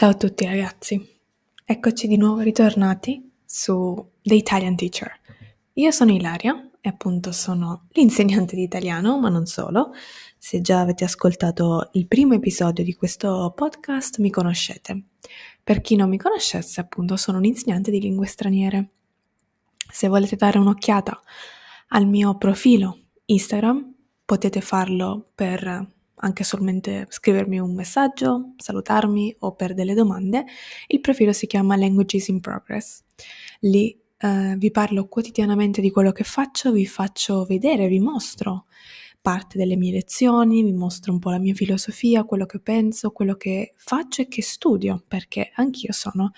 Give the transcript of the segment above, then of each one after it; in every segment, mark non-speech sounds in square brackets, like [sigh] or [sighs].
Ciao a tutti ragazzi, eccoci di nuovo ritornati su The Italian Teacher. Io sono Ilaria e appunto sono l'insegnante di italiano, ma non solo. Se già avete ascoltato il primo episodio di questo podcast mi conoscete. Per chi non mi conoscesse, appunto, sono un insegnante di lingue straniere. Se volete dare un'occhiata al mio profilo Instagram, potete farlo per anche solamente scrivermi un messaggio, salutarmi o per delle domande. Il profilo si chiama Languages in Progress. Lì eh, vi parlo quotidianamente di quello che faccio, vi faccio vedere, vi mostro parte delle mie lezioni, vi mostro un po' la mia filosofia, quello che penso, quello che faccio e che studio, perché anch'io sono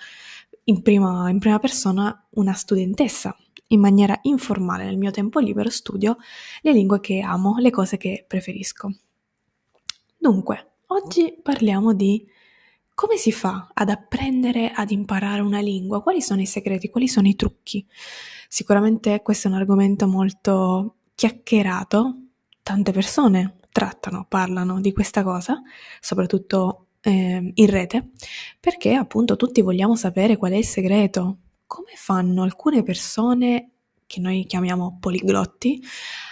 in prima, in prima persona una studentessa. In maniera informale nel mio tempo libero studio le lingue che amo, le cose che preferisco. Dunque, oggi parliamo di come si fa ad apprendere ad imparare una lingua, quali sono i segreti, quali sono i trucchi. Sicuramente questo è un argomento molto chiacchierato, tante persone trattano, parlano di questa cosa, soprattutto eh, in rete, perché appunto tutti vogliamo sapere qual è il segreto. Come fanno alcune persone, che noi chiamiamo poliglotti,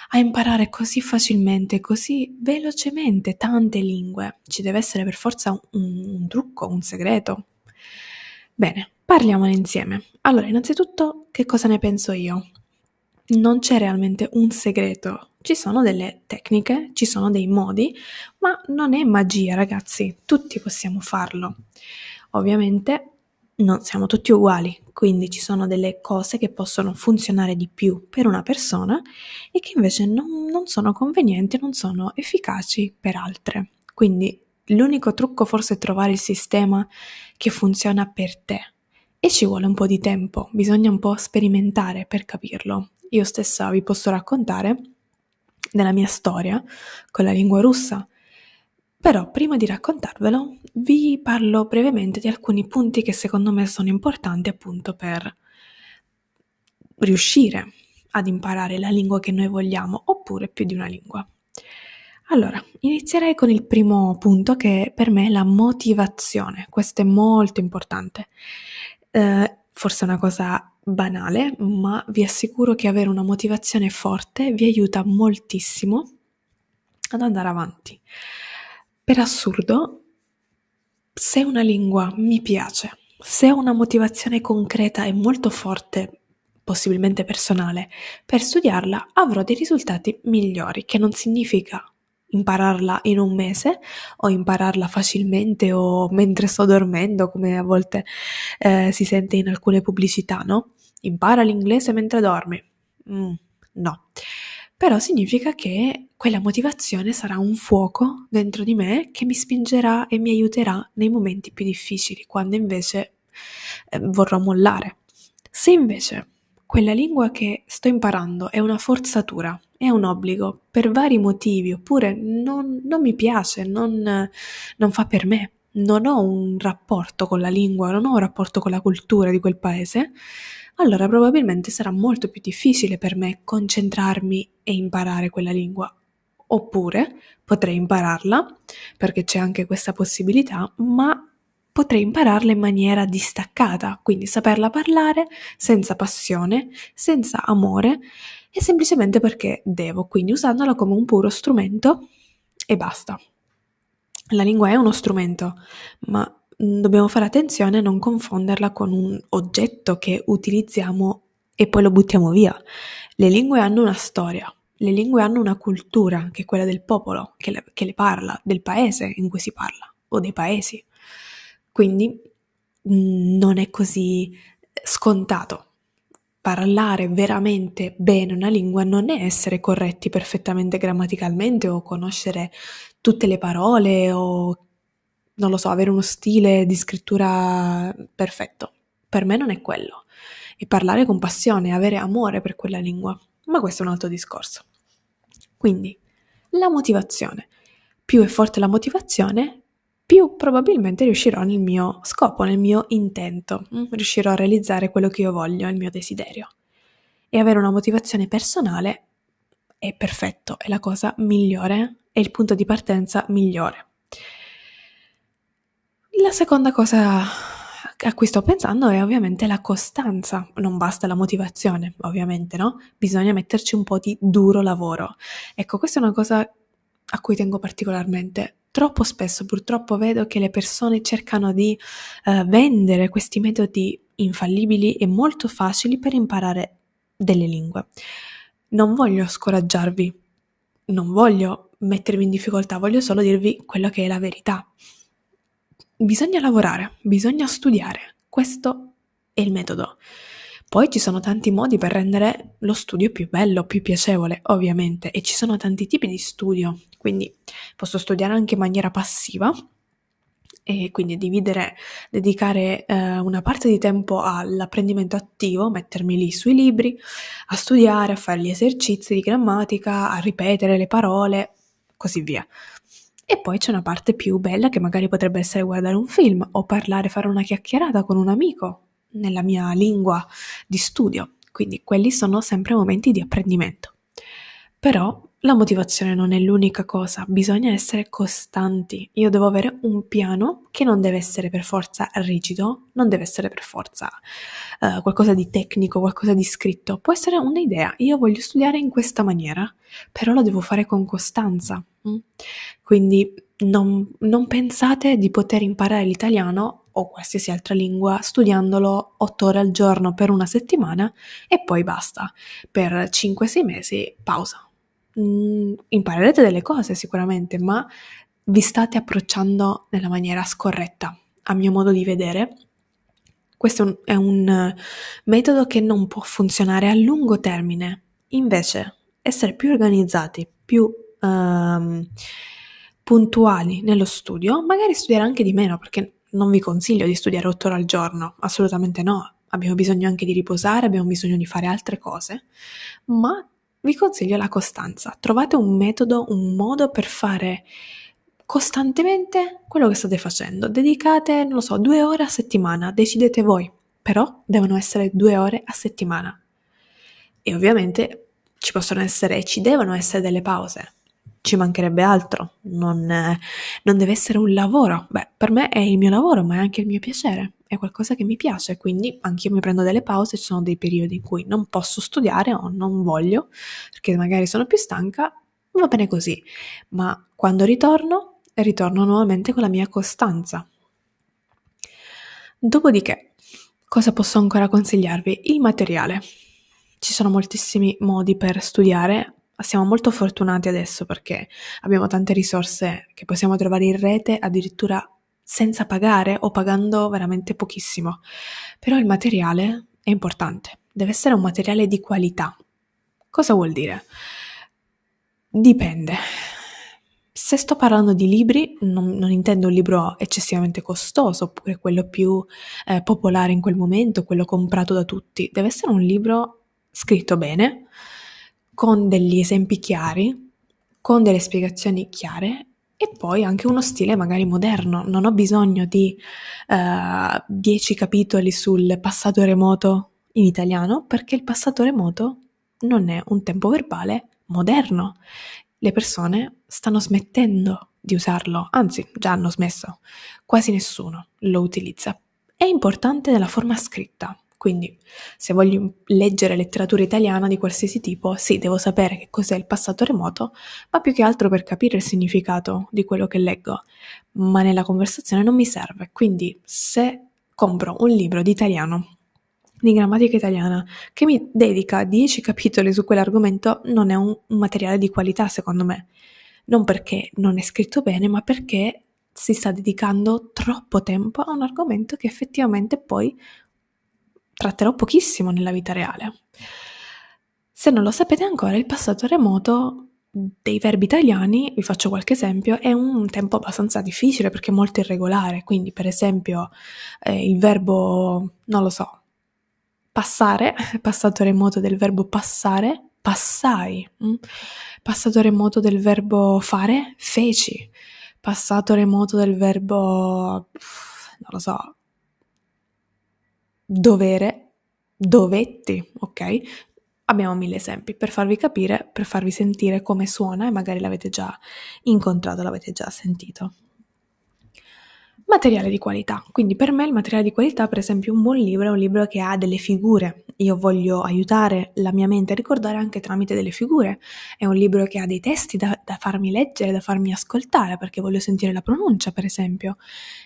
a imparare così facilmente, così velocemente tante lingue. Ci deve essere per forza un, un trucco, un segreto. Bene, parliamone insieme. Allora, innanzitutto, che cosa ne penso io? Non c'è realmente un segreto, ci sono delle tecniche, ci sono dei modi, ma non è magia, ragazzi, tutti possiamo farlo. Ovviamente non siamo tutti uguali, quindi ci sono delle cose che possono funzionare di più per una persona e che invece non, non sono convenienti, non sono efficaci per altre. Quindi l'unico trucco forse è trovare il sistema che funziona per te e ci vuole un po' di tempo, bisogna un po' sperimentare per capirlo. Io stessa vi posso raccontare della mia storia con la lingua russa però prima di raccontarvelo vi parlo brevemente di alcuni punti che secondo me sono importanti appunto per riuscire ad imparare la lingua che noi vogliamo oppure più di una lingua. Allora, inizierei con il primo punto che per me è la motivazione. Questo è molto importante. Eh, forse è una cosa banale, ma vi assicuro che avere una motivazione forte vi aiuta moltissimo ad andare avanti. Per assurdo, se una lingua mi piace, se ho una motivazione concreta e molto forte, possibilmente personale, per studiarla, avrò dei risultati migliori, che non significa impararla in un mese o impararla facilmente o mentre sto dormendo, come a volte eh, si sente in alcune pubblicità, no? Impara l'inglese mentre dormi. Mm, no però significa che quella motivazione sarà un fuoco dentro di me che mi spingerà e mi aiuterà nei momenti più difficili, quando invece eh, vorrò mollare. Se invece quella lingua che sto imparando è una forzatura, è un obbligo per vari motivi, oppure non, non mi piace, non, non fa per me, non ho un rapporto con la lingua, non ho un rapporto con la cultura di quel paese, allora probabilmente sarà molto più difficile per me concentrarmi e imparare quella lingua. Oppure potrei impararla, perché c'è anche questa possibilità, ma potrei impararla in maniera distaccata, quindi saperla parlare senza passione, senza amore e semplicemente perché devo, quindi usandola come un puro strumento e basta. La lingua è uno strumento, ma dobbiamo fare attenzione a non confonderla con un oggetto che utilizziamo e poi lo buttiamo via. Le lingue hanno una storia, le lingue hanno una cultura, che è quella del popolo che le, che le parla, del paese in cui si parla, o dei paesi. Quindi mm, non è così scontato. Parlare veramente bene una lingua non è essere corretti perfettamente grammaticalmente o conoscere tutte le parole o non lo so, avere uno stile di scrittura perfetto. Per me non è quello. E parlare con passione, avere amore per quella lingua. Ma questo è un altro discorso. Quindi, la motivazione. Più è forte la motivazione, più probabilmente riuscirò nel mio scopo, nel mio intento. Mm? Riuscirò a realizzare quello che io voglio, il mio desiderio. E avere una motivazione personale è perfetto, è la cosa migliore, è il punto di partenza migliore la seconda cosa a cui sto pensando è ovviamente la costanza, non basta la motivazione, ovviamente, no? Bisogna metterci un po' di duro lavoro. Ecco, questa è una cosa a cui tengo particolarmente. Troppo spesso purtroppo vedo che le persone cercano di uh, vendere questi metodi infallibili e molto facili per imparare delle lingue. Non voglio scoraggiarvi, non voglio mettervi in difficoltà, voglio solo dirvi quello che è la verità. Bisogna lavorare, bisogna studiare, questo è il metodo. Poi ci sono tanti modi per rendere lo studio più bello, più piacevole, ovviamente, e ci sono tanti tipi di studio, quindi posso studiare anche in maniera passiva e quindi dividere, dedicare eh, una parte di tempo all'apprendimento attivo, mettermi lì sui libri, a studiare, a fare gli esercizi di grammatica, a ripetere le parole, così via. E poi c'è una parte più bella che magari potrebbe essere guardare un film o parlare, fare una chiacchierata con un amico nella mia lingua di studio. Quindi quelli sono sempre momenti di apprendimento. Però la motivazione non è l'unica cosa, bisogna essere costanti. Io devo avere un piano che non deve essere per forza rigido, non deve essere per forza uh, qualcosa di tecnico, qualcosa di scritto. Può essere un'idea, io voglio studiare in questa maniera, però lo devo fare con costanza. Mm? Quindi non, non pensate di poter imparare l'italiano o qualsiasi altra lingua studiandolo 8 ore al giorno per una settimana e poi basta. Per 5-6 mesi pausa mh, mm, imparerete delle cose sicuramente, ma vi state approcciando nella maniera scorretta, a mio modo di vedere. Questo è un, è un metodo che non può funzionare a lungo termine. Invece, essere più organizzati, più uh, puntuali nello studio, magari studiare anche di meno, perché non vi consiglio di studiare otto ore al giorno, assolutamente no. Abbiamo bisogno anche di riposare, abbiamo bisogno di fare altre cose, ma vi consiglio la costanza. Trovate un metodo, un modo per fare costantemente quello che state facendo. Dedicate, non lo so, due ore a settimana, decidete voi, però devono essere due ore a settimana. E ovviamente ci possono essere, ci devono essere delle pause. Ci mancherebbe altro, non, non deve essere un lavoro. Beh, per me è il mio lavoro, ma è anche il mio piacere è qualcosa che mi piace, quindi anch'io mi prendo delle pause, ci sono dei periodi in cui non posso studiare o non voglio, perché magari sono più stanca, va bene così, ma quando ritorno, ritorno nuovamente con la mia costanza. Dopodiché, cosa posso ancora consigliarvi? Il materiale. Ci sono moltissimi modi per studiare, siamo molto fortunati adesso perché abbiamo tante risorse che possiamo trovare in rete, addirittura senza pagare o pagando veramente pochissimo. Però il materiale è importante, deve essere un materiale di qualità. Cosa vuol dire? Dipende. Se sto parlando di libri, non, non intendo un libro eccessivamente costoso oppure quello più eh, popolare in quel momento, quello comprato da tutti. Deve essere un libro scritto bene, con degli esempi chiari, con delle spiegazioni chiare e poi anche uno stile magari moderno. Non ho bisogno di uh, dieci capitoli sul passato remoto in italiano perché il passato remoto non è un tempo verbale moderno. Le persone stanno smettendo di usarlo, anzi già hanno smesso. Quasi nessuno lo utilizza. È importante nella forma scritta, quindi, se voglio leggere letteratura italiana di qualsiasi tipo, sì, devo sapere che cos'è il passato remoto, ma più che altro per capire il significato di quello che leggo. Ma nella conversazione non mi serve. Quindi, se compro un libro di italiano, di grammatica italiana, che mi dedica 10 capitoli su quell'argomento, non è un, un materiale di qualità, secondo me. Non perché non è scritto bene, ma perché si sta dedicando troppo tempo a un argomento che effettivamente poi tratterò pochissimo nella vita reale. Se non lo sapete ancora, il passato remoto dei verbi italiani, vi faccio qualche esempio, è un tempo abbastanza difficile perché è molto irregolare, quindi per esempio eh, il verbo, non lo so, passare, [laughs] passato remoto del verbo passare, passai, mm? passato remoto del verbo fare, feci, passato remoto del verbo, non lo so, dovere, dovetti, ok? Abbiamo mille esempi per farvi capire, per farvi sentire come suona e magari l'avete già incontrato, l'avete già sentito. Materiale di qualità. Quindi per me il materiale di qualità, per esempio, un buon libro è un libro che ha delle figure. Io voglio aiutare la mia mente a ricordare anche tramite delle figure. È un libro che ha dei testi da, da farmi leggere, da farmi ascoltare, perché voglio sentire la pronuncia, per esempio.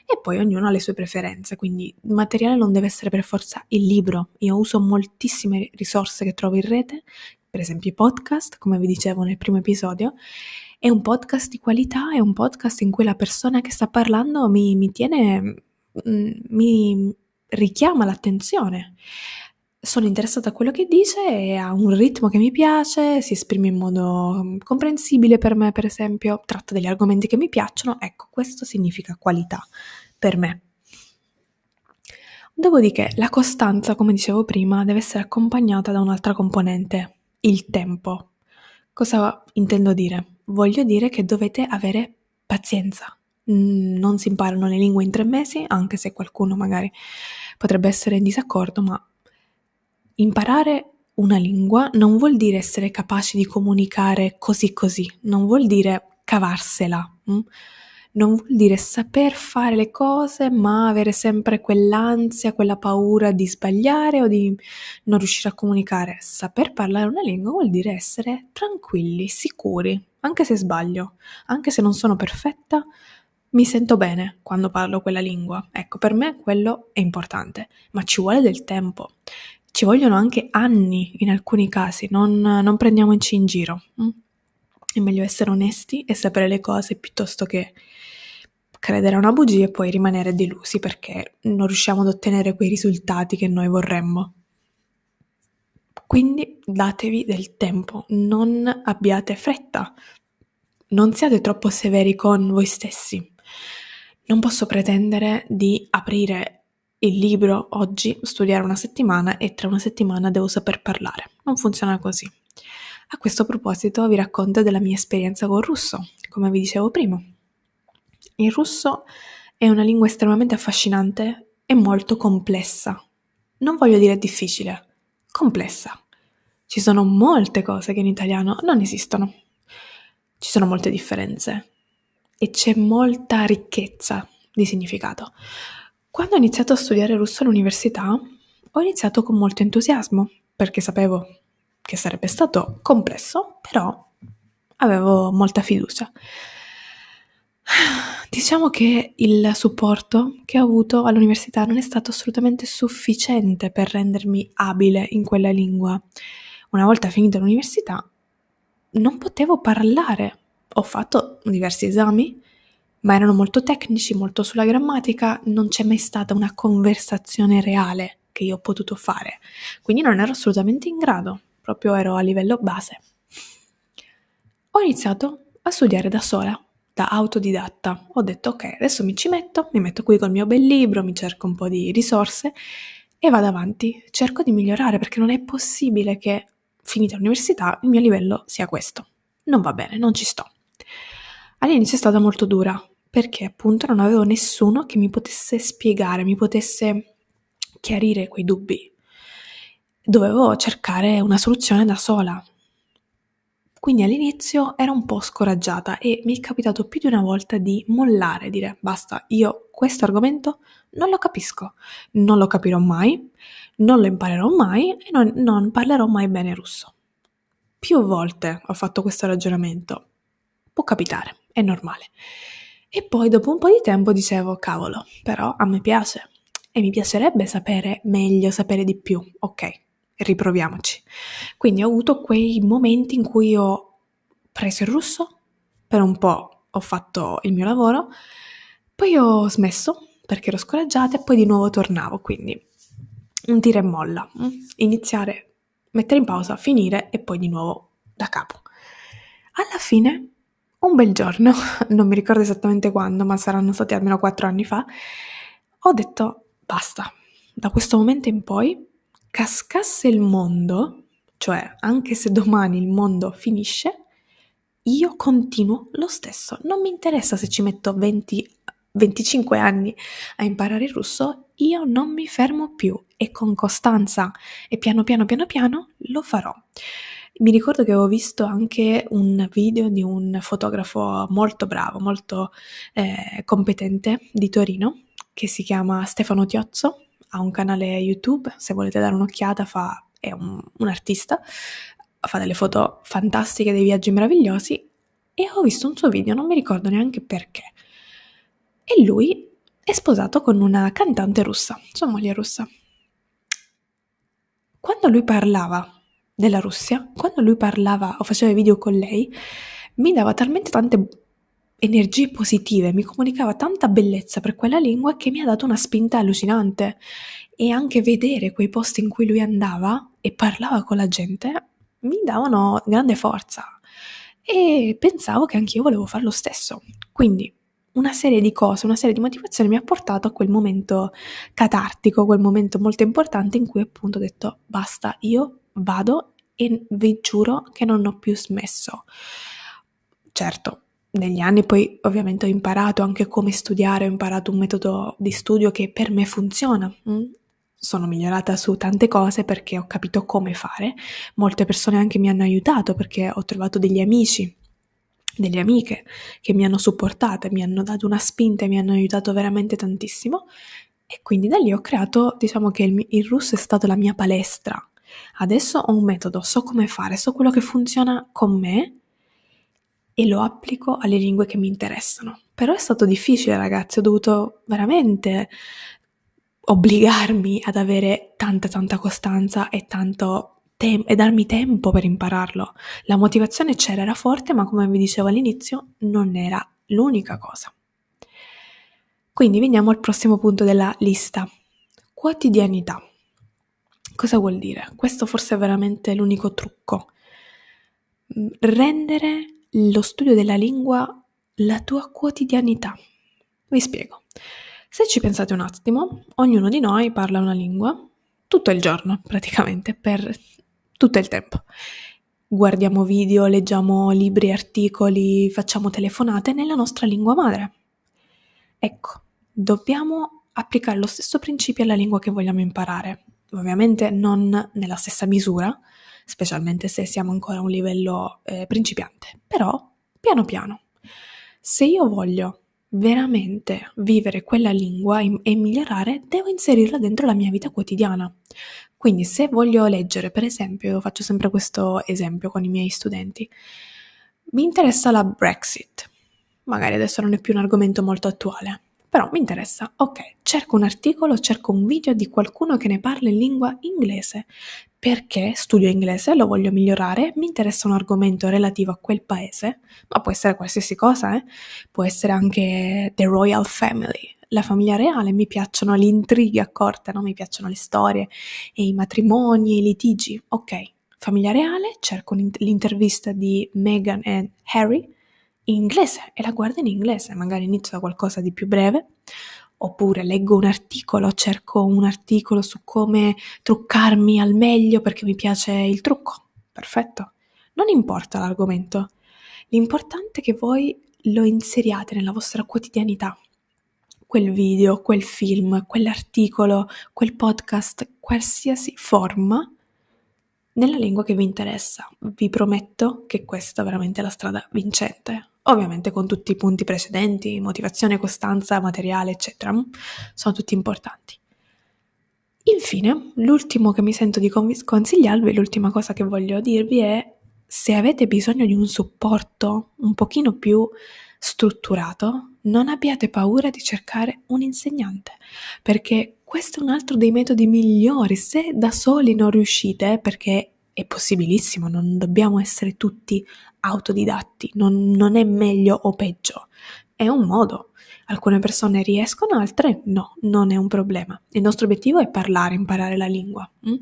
E poi ognuno ha le sue preferenze, quindi il materiale non deve essere per forza il libro. Io uso moltissime risorse che trovo in rete, per esempio i podcast, come vi dicevo nel primo episodio, è un podcast di qualità, è un podcast in cui la persona che sta parlando mi, mi tiene, mm, mi richiama l'attenzione. Sono interessata a quello che dice ha un ritmo che mi piace, si esprime in modo comprensibile per me, per esempio, tratta degli argomenti che mi piacciono. Ecco, questo significa qualità per me. Dopodiché la costanza, come dicevo prima, deve essere accompagnata da un'altra componente, il tempo. Cosa intendo dire? Voglio dire che dovete avere pazienza. Mm, non si imparano le lingue in tre mesi, anche se qualcuno magari potrebbe essere in disaccordo, ma imparare una lingua non vuol dire essere capaci di comunicare così così, non vuol dire cavarsela. Mm? non vuol dire saper fare le cose, ma avere sempre quell'ansia, quella paura di sbagliare o di non riuscire a comunicare. Saper parlare una lingua vuol dire essere tranquilli, sicuri, anche se sbaglio, anche se non sono perfetta, mi sento bene quando parlo quella lingua. Ecco, per me quello è importante, ma ci vuole del tempo. Ci vogliono anche anni in alcuni casi, non, non prendiamoci in giro. Mm? È meglio essere onesti e sapere le cose piuttosto che credere a una bugia e poi rimanere delusi perché non riusciamo ad ottenere quei risultati che noi vorremmo. Quindi datevi del tempo, non abbiate fretta, non siate troppo severi con voi stessi. Non posso pretendere di aprire il libro oggi, studiare una settimana e tra una settimana devo saper parlare. Non funziona così. A questo proposito vi racconto della mia esperienza con il russo, come vi dicevo prima. Il russo è una lingua estremamente affascinante e molto complessa. Non voglio dire difficile, complessa. Ci sono molte cose che in italiano non esistono. Ci sono molte differenze e c'è molta ricchezza di significato. Quando ho iniziato a studiare russo all'università, ho iniziato con molto entusiasmo perché sapevo che sarebbe stato complesso, però avevo molta fiducia. [sighs] Diciamo che il supporto che ho avuto all'università non è stato assolutamente sufficiente per rendermi abile in quella lingua. Una volta finita l'università non potevo parlare. Ho fatto diversi esami, ma erano molto tecnici, molto sulla grammatica, non c'è mai stata una conversazione reale che io ho potuto fare. Quindi non ero assolutamente in grado, proprio ero a livello base. Ho iniziato a studiare da sola da autodidatta. Ho detto ok, adesso mi ci metto, mi metto qui col mio bel libro, mi cerco un po' di risorse e vado avanti. Cerco di migliorare perché non è possibile che finita l'università il mio livello sia questo. Non va bene, non ci sto. All'inizio è stata molto dura perché appunto non avevo nessuno che mi potesse spiegare, mi potesse chiarire quei dubbi. Dovevo cercare una soluzione da sola, quindi all'inizio ero un po' scoraggiata e mi è capitato più di una volta di mollare, dire basta, io questo argomento non lo capisco, non lo capirò mai, non lo imparerò mai e non, non parlerò mai bene russo. Più volte ho fatto questo ragionamento. Può capitare, è normale. E poi dopo un po' di tempo dicevo, cavolo, però a me piace e mi piacerebbe sapere meglio, sapere di più. Ok, riproviamoci. Quindi ho avuto quei momenti in cui ho preso il russo, per un po' ho fatto il mio lavoro, poi ho smesso perché ero scoraggiata e poi di nuovo tornavo, quindi un tira e molla, mm? iniziare, mettere in pausa, finire e poi di nuovo da capo. Alla fine, un bel giorno, [laughs] non mi ricordo esattamente quando, ma saranno stati almeno quattro anni fa, ho detto basta, da questo momento in poi cascasse il mondo, cioè anche se domani il mondo finisce, io continuo lo stesso. Non mi interessa se ci metto 20, 25 anni a imparare il russo, io non mi fermo più e con costanza e piano piano piano piano lo farò. Mi ricordo che avevo visto anche un video di un fotografo molto bravo, molto eh, competente di Torino, che si chiama Stefano Tiozzo, ha un canale YouTube, se volete dare un'occhiata fa, è un, un artista, fa delle foto fantastiche, dei viaggi meravigliosi e ho visto un suo video, non mi ricordo neanche perché. E lui è sposato con una cantante russa, sua moglie russa. Quando lui parlava della Russia, quando lui parlava o faceva video con lei, mi dava talmente tante energie positive, mi comunicava tanta bellezza per quella lingua che mi ha dato una spinta allucinante. E anche vedere quei posti in cui lui andava e parlava con la gente mi davano grande forza. E pensavo che anch'io volevo fare lo stesso. Quindi una serie di cose, una serie di motivazioni mi ha portato a quel momento catartico, quel momento molto importante in cui appunto ho detto basta, io vado e vi giuro che non ho più smesso. Certo, negli anni poi ovviamente ho imparato anche come studiare, ho imparato un metodo di studio che per me funziona. Mm? Sono migliorata su tante cose perché ho capito come fare. Molte persone anche mi hanno aiutato perché ho trovato degli amici, delle amiche che mi hanno supportata, mi hanno dato una spinta e mi hanno aiutato veramente tantissimo. E quindi da lì ho creato, diciamo che il, il russo è stato la mia palestra. Adesso ho un metodo, so come fare, so quello che funziona con me e lo applico alle lingue che mi interessano. Però è stato difficile, ragazzi, ho dovuto veramente obbligarmi ad avere tanta tanta costanza e tanto tem- e darmi tempo per impararlo. La motivazione c'era, era forte, ma come vi dicevo all'inizio, non era l'unica cosa. Quindi veniamo al prossimo punto della lista. Quotidianità. Cosa vuol dire? Questo forse è veramente l'unico trucco. Rendere lo studio della lingua la tua quotidianità. Vi spiego. Se ci pensate un attimo, ognuno di noi parla una lingua tutto il giorno, praticamente, per tutto il tempo. Guardiamo video, leggiamo libri, articoli, facciamo telefonate nella nostra lingua madre. Ecco, dobbiamo applicare lo stesso principio alla lingua che vogliamo imparare. Ovviamente non nella stessa misura, specialmente se siamo ancora a un livello eh, principiante, però piano piano. Se io voglio veramente vivere quella lingua e migliorare, devo inserirla dentro la mia vita quotidiana. Quindi se voglio leggere, per esempio, io faccio sempre questo esempio con i miei studenti, mi interessa la Brexit. Magari adesso non è più un argomento molto attuale, però mi interessa. Ok, cerco un articolo, cerco un video di qualcuno che ne parla in lingua inglese perché studio inglese, lo voglio migliorare, mi interessa un argomento relativo a quel paese, ma può essere qualsiasi cosa, eh? può essere anche The Royal Family, la famiglia reale, mi piacciono le intrighe a corte, no? mi piacciono le storie i matrimoni i litigi. Ok, famiglia reale, cerco l'intervista di Meghan e Harry in inglese e la guardo in inglese, magari inizio da qualcosa di più breve oppure leggo un articolo, cerco un articolo su come truccarmi al meglio perché mi piace il trucco. Perfetto. Non importa l'argomento. L'importante è che voi lo inseriate nella vostra quotidianità. Quel video, quel film, quell'articolo, quel podcast, qualsiasi forma nella lingua che vi interessa. Vi prometto che questa è veramente la strada vincente ovviamente con tutti i punti precedenti, motivazione, costanza, materiale, eccetera, sono tutti importanti. Infine, l'ultimo che mi sento di consigliarvi, l'ultima cosa che voglio dirvi è se avete bisogno di un supporto un pochino più strutturato, non abbiate paura di cercare un insegnante, perché questo è un altro dei metodi migliori. Se da soli non riuscite, perché è possibilissimo, non dobbiamo essere tutti autodidatti, non, non è meglio o peggio, è un modo. Alcune persone riescono, altre no, non è un problema. Il nostro obiettivo è parlare, imparare la lingua. Mm?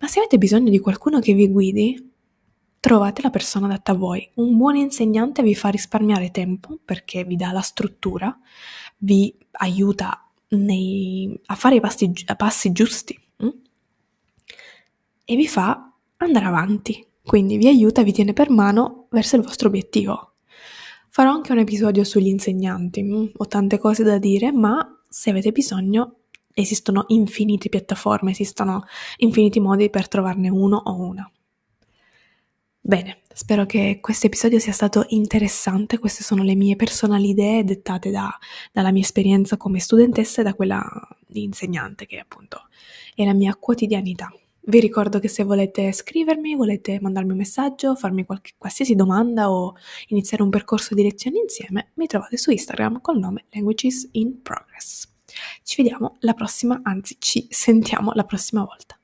Ma se avete bisogno di qualcuno che vi guidi, trovate la persona adatta a voi. Un buon insegnante vi fa risparmiare tempo perché vi dà la struttura, vi aiuta nei, a fare i passi, passi giusti e vi fa andare avanti, quindi vi aiuta, vi tiene per mano verso il vostro obiettivo. Farò anche un episodio sugli insegnanti, mm, ho tante cose da dire, ma se avete bisogno esistono infinite piattaforme, esistono infiniti modi per trovarne uno o una. Bene, spero che questo episodio sia stato interessante, queste sono le mie personali idee dettate da, dalla mia esperienza come studentessa e da quella di insegnante che appunto è la mia quotidianità. Vi ricordo che se volete scrivermi, volete mandarmi un messaggio, farmi qualche, qualsiasi domanda o iniziare un percorso di lezioni insieme, mi trovate su Instagram col nome Languages in Progress. Ci vediamo la prossima, anzi ci sentiamo la prossima volta.